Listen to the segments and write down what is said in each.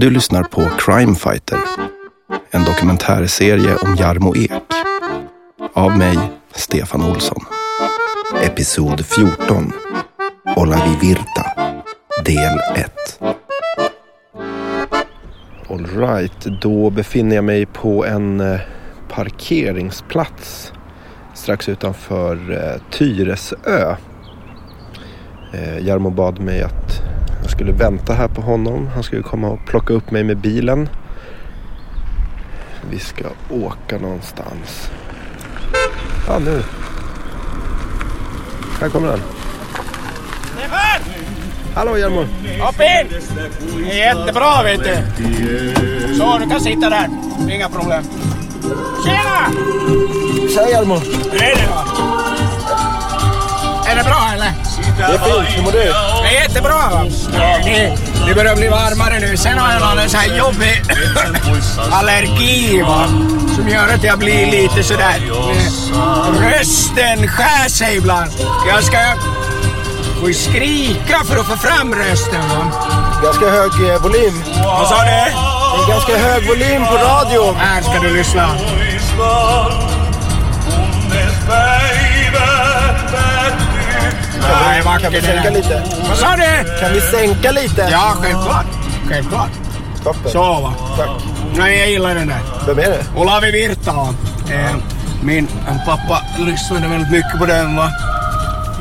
Du lyssnar på Crime Fighter, en dokumentärserie om Jarmo Ek. Av mig, Stefan Olsson. Episod 14. Olavi Virta. Del 1. Alright, då befinner jag mig på en eh, parkeringsplats strax utanför eh, Tyresö. Eh, Jarmo bad mig att jag skulle vänta här på honom. Han skulle komma och plocka upp mig med bilen. Vi ska åka någonstans. Ja, nu. Här kommer han. Hallå Jarmo! Hopp in! Det är jättebra vet du. Så, du kan sitta där. Inga problem. Tjena! Tja Jarmo! Hur är det då? Är det bra eller? Det är fint, hur mår du? Det är jättebra det, det börjar bli varmare nu. Sen har jag någon sån här jobbig allergi va. Som gör att jag blir lite sådär... Rösten skär sig ibland. Jag ska... Får ju skrika för att få fram rösten va. Ganska hög eh, volym. Vad sa du? En ganska hög volym på radio. Här ska du lyssna. Kan vi sänka lite? Vad sa du? Kan vi sänka lite? Ja, självklart. Självklart. Toppen. Så va. Tack. Nej, jag gillar den där. Vem är det? Olavi Virta va. Eh, min pappa lyssnade väldigt mycket på den va.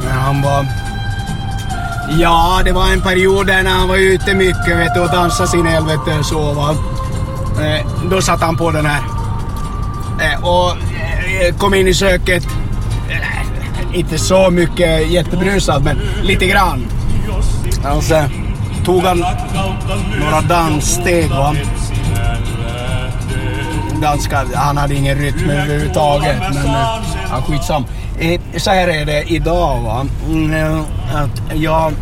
När han var... Ja, det var en period där när han var ute mycket vet du, och dansade sin helvete så va. Eh, då satte han på den här. Eh, och eh, kom in i köket. Inte så mycket jättebrusad, men lite grann. Och så tog han några danssteg va. Ganska, han hade ingen rytm överhuvudtaget. Men eh, ja, skitsam. Eh, så här är det idag va. Mm, eh, att jag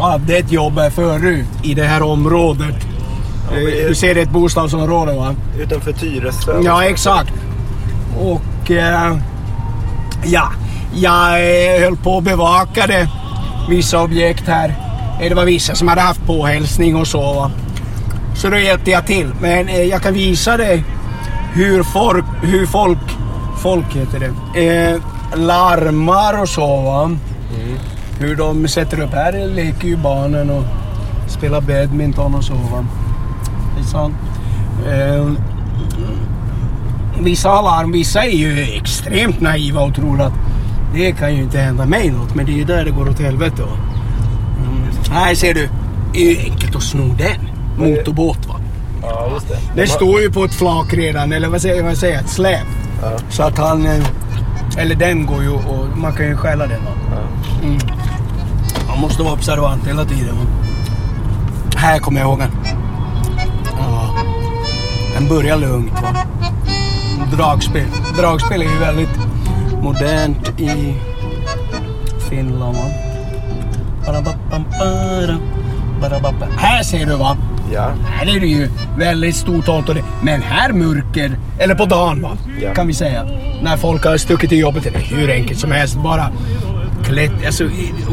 hade ett jobb här förut i det här området. Eh, Du ser det är ett bostadsområde va? Utanför Tyresö. Ja, exakt. Och eh, ja, jag eh, höll på och bevakade vissa objekt här. Eh, det var vissa som hade haft påhälsning och så. Va? Så då hjälpte jag till. Men eh, jag kan visa dig hur folk, hur folk, folk heter det, eh, larmar och så. Va? Hur de sätter upp här, leker ju barnen och spelar badminton och så. Va? Det är sant. Eh, vissa har larm, vissa är ju extremt naiva och tror att det kan ju inte hända mig något. Men det är ju där det går åt helvete. va. Mm. Här ser du, det är ju enkelt att sno den. Motorbåt va. Ja, just det. Den står ju på ett flak redan, eller vad säger vad säger jag, ett släp. Ja. Så att han, eh, eller den går ju och man kan ju stjäla den va. Mm. Man måste vara observant hela tiden. Va? Här kommer jag ihåg den. Ja. Den börjar lugnt va. Dragspel. Dragspel är ju väldigt modernt i Finland. Här ser du va. Ja. Här är det ju väldigt stort och det. Men här mörker, eller på dagen va, Ja. kan vi säga. När folk har stuckit till jobbet, det är hur enkelt som helst. Bara klätt, alltså,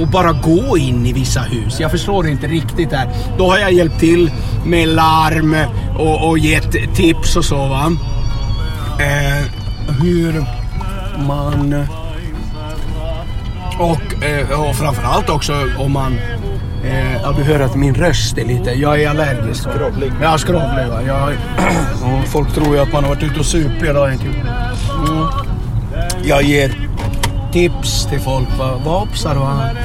och bara gå in i vissa hus. Jag förstår inte riktigt där. Då har jag hjälpt till med larm och, och gett tips och så va. Eh, hur man... Och, eh, och framförallt också om man... Eh, ja, du hör att min röst är lite... Jag är allergisk. Skrovlig. Ja, skrovlig. Va? Jag, folk tror ju att man har varit ute och supit. Det har jag inte gjort. Mm. Jag ger tips till folk. Va? Var observant.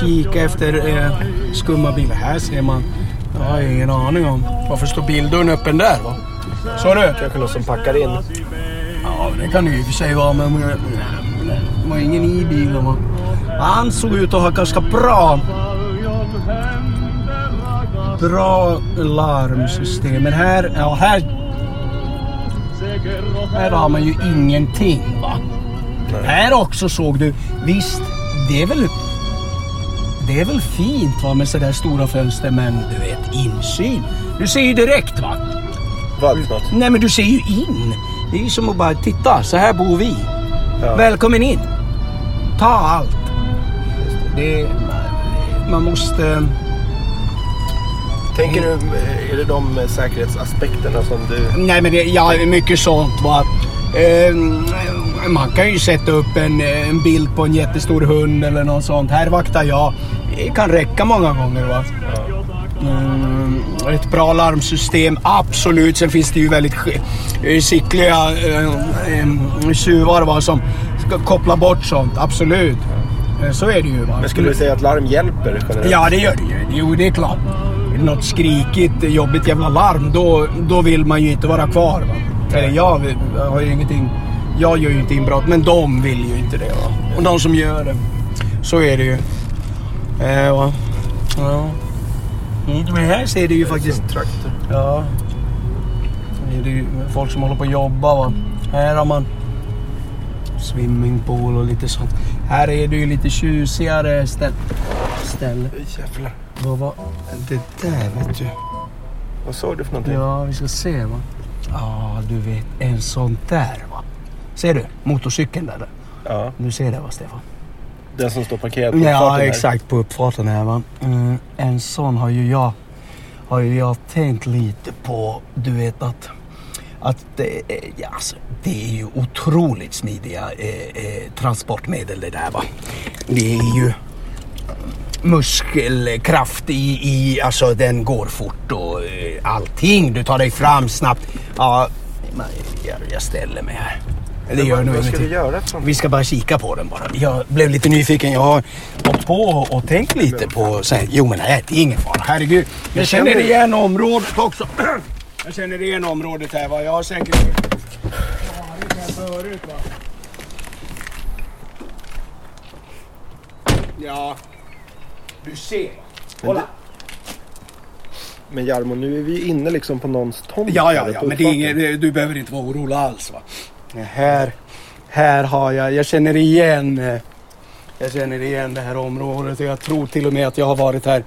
Kika efter eh, skumma bilar. Här ser man. Jag har ingen aning om. Varför står bildörren öppen där? Va? Så du? Kanske någon som packar in. Ja, det kan det ju i och för sig vara, men det var ingen i bilen. va. Han såg ut att ha ganska bra bra larmsystem. Men här, ja här här har man ju ingenting va. Här också såg du, visst det är väl det är väl fint va med sådär stora fönster men du vet insyn. Du ser ju direkt va. Vad? Nej men du ser ju in. Det är ju som att bara titta, så här bor vi. Ja. Välkommen in. Ta allt. Det, man måste Tänker du, eh, är det de eh, säkerhetsaspekterna som du... Nej men det, ja, mycket sånt va. Eh, man kan ju sätta upp en, en bild på en jättestor hund eller något sånt. Här vaktar jag. Det kan räcka många gånger va. Mm, ett bra larmsystem, absolut. Sen finns det ju väldigt sk- eh, skickliga eh, eh, tjuvar va, som ska koppla bort sånt, absolut. Eh, Så är det ju. Va? Men skulle du säga att larm hjälper generellt? Ja, det gör det ju. Jo, det är klart. Något skrikigt, jobbigt jävla larm, då, då vill man ju inte vara kvar. Va? Eller jag har ju ingenting... Jag gör ju inte inbrott, men de vill ju inte det. Va? Och de som gör det. Så är det ju. Eh, va? Ja. Mm, men här ser det ju faktiskt... Traktor. Ja. Det är ju folk som håller på att jobba. Va? Här har man swimmingpool och lite sånt. Här är det ju lite tjusigare ställ ställe. Jävlar. Vad var det där vet du? Vad såg du för någonting? Ja, vi ska se va. Ja, du vet en sån där va. Ser du motorcykeln där? Ja, Du ser det va Stefan? Den som står parkerad på uppfarten Ja, exakt på uppfarten här va. Mm, en sån har ju jag har ju jag tänkt lite på. Du vet att att det, är- ja, alltså, det är ju otroligt smidiga eh, eh, transportmedel det där va. Det är ju muskelkraft i, i, alltså den går fort och eh, allting. Du tar dig fram snabbt. Ja, jag ställer mig här. Det gör vad, nog vad ska du göra Vi ska bara kika på den bara. Jag blev lite nyfiken. Jag har gått på och, tänkt lite på... Här, jo men nej, det är ingen fara. Herregud. Jag känner känner- igen området också. Jag känner igen området här va. Jag har säkert... Jag varit här förut va. Ja. Du ser. Kolla. Men Jarmo, nu är vi inne liksom på någons tomt. Ja, ja, ja, men det- du behöver inte vara orolig alls. Va? Här, här har jag, jag känner igen, eh, jag känner igen det här området och jag tror till och med att jag har varit här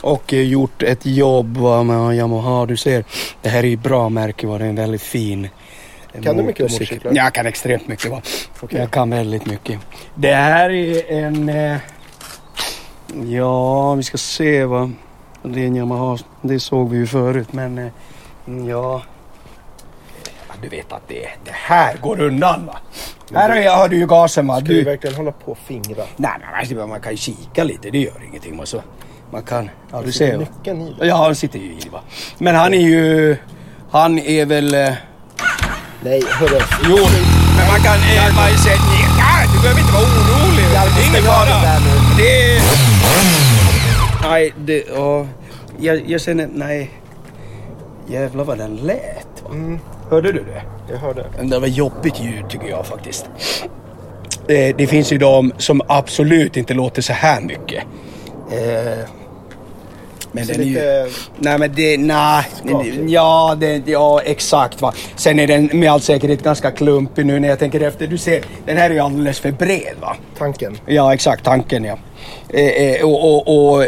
och eh, gjort ett jobb Yamaha. Du ser, det här är ju bra märke, va? det är en väldigt fin eh, Kan du mycket om motorcyklar? Ja, Jag kan extremt mycket. Va? Okej. Jag kan väldigt mycket. Det här är en, eh, ja vi ska se va. Det är en Yamaha, det såg vi ju förut men eh, ja. Du vet att det, det här går undan va. Här har, jag, har du ju gasen va. Ska Du, verkligen hålla på och fingra? nej, nej, alltså, man kan ju kika lite, det gör ingenting. Man, så, man kan, ja du ser. Nyckeln i det? Ja, han sitter ju i va. Men han är ju, han är väl... Eh, Nej, hörru. jo, men man kan... Eh, man säger, nej, du behöver inte vara orolig. Det är ingen fara. det. Nej, det... Ja, jag, jag känner... Nej. Jävlar vad den lät. Va? Mm, Hörde du det? jag hörde. Det var jobbigt ljud tycker jag faktiskt. Eh, det finns ju de som absolut inte låter så här mycket. Eh, men den är ju... Nej men det, nej. Ja, det, ja exakt va. Sen är den med all säkerhet ganska klumpig nu när jag tänker efter. Du ser, den här är ju alldeles för bred va. Tanken. Ja exakt, tanken ja. Eh, eh, och, och,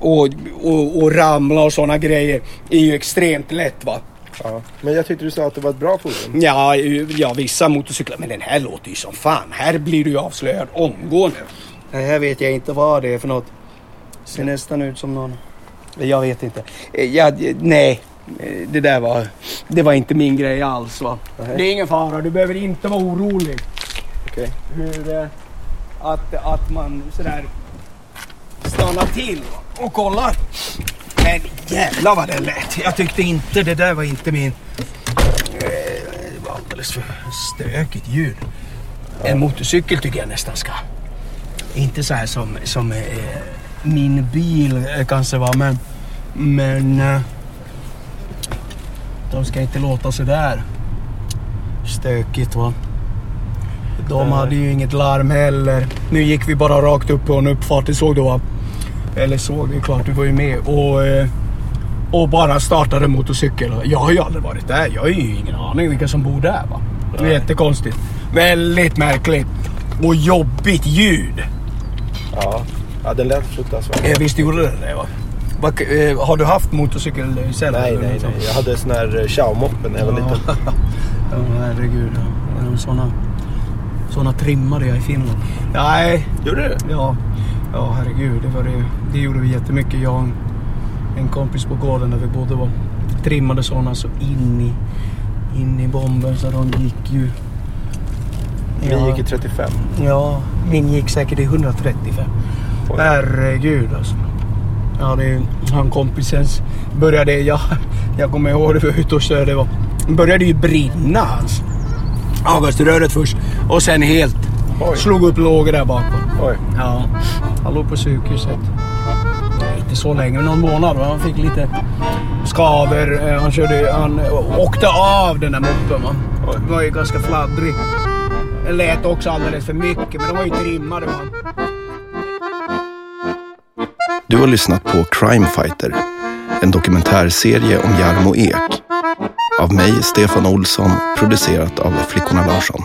och, och ramla och sådana grejer är ju extremt lätt va. Ja. Men jag tyckte du sa att det var ett bra fordon. Ja, ja, vissa motorcyklar. Men den här låter ju som fan. Här blir du ju avslöjad omgående. Det här vet jag inte vad det är för något. Ser nästan ut som någon... Jag vet inte. Eh, Ja, nej, Eh, det där var... Det var inte min grej alls va. Nej. Det är ingen fara. Du behöver inte vara orolig. Okej. Hur... eh, Att, att man sådär stannar till och kollar. Men jävlar vad det lät. Jag tyckte inte, det där var inte min... Eh, det var alldeles för stökigt ljud. En motorcykel tycker jag nästan ska... Inte så här som, som eh, min bil eh, kanske var men... Men... Eh, de ska inte låta så där stökigt va. De hade ju inget larm heller. Nu gick vi bara rakt upp på en uppfart, det såg du va? Eller såg, det är klart du var ju med. Och, eh, och bara startade motorcykel. Jag har ju aldrig varit där. Jag har ju ingen aning vilka som bor där va. Det är jättekonstigt. Väldigt märkligt. Och jobbigt ljud. Ja. ja, den lät fruktansvärt. Eh, visst gjorde den det va? Vad- eh, har du haft motorcykel själv? Nej, nej, nej. Jag hade sån här Xiao-moppen när jag var liten. Ja, herregud. Ja. Såna, såna trimmade jag i Finland. Nej, Gjorde du? Ja, ja herregud. Det, var det, det gjorde vi jättemycket. Jag, En kompis på gården där vi bodde var trimmade sådana så in i, in i bomben så de gick ju... Ni gick i 35. Ja, min gick säkert i 135. Oj. Herregud alltså. Ja, det är han kompisens började, jag, jag kommer ihåg det, vi var ute och körde. Det var, började ju brinna alltså. Avgasröret först och sen helt. Oj. Slog upp lågor där bakom. Oj. Ja, han låg på sjukhuset. Inte så länge, men någon månad. Va? Han fick lite skador. Eh, Han, körde, han åkte av den där moppen. Va? Den var ju ganska fladdrig. Den lät också alldeles för mycket, men de var ju trimmade. Va? Du har lyssnat på Crime Fighter, en dokumentärserie om Jarmo Ek. Av mig, Stefan Olsson, producerat av Flickorna Larsson.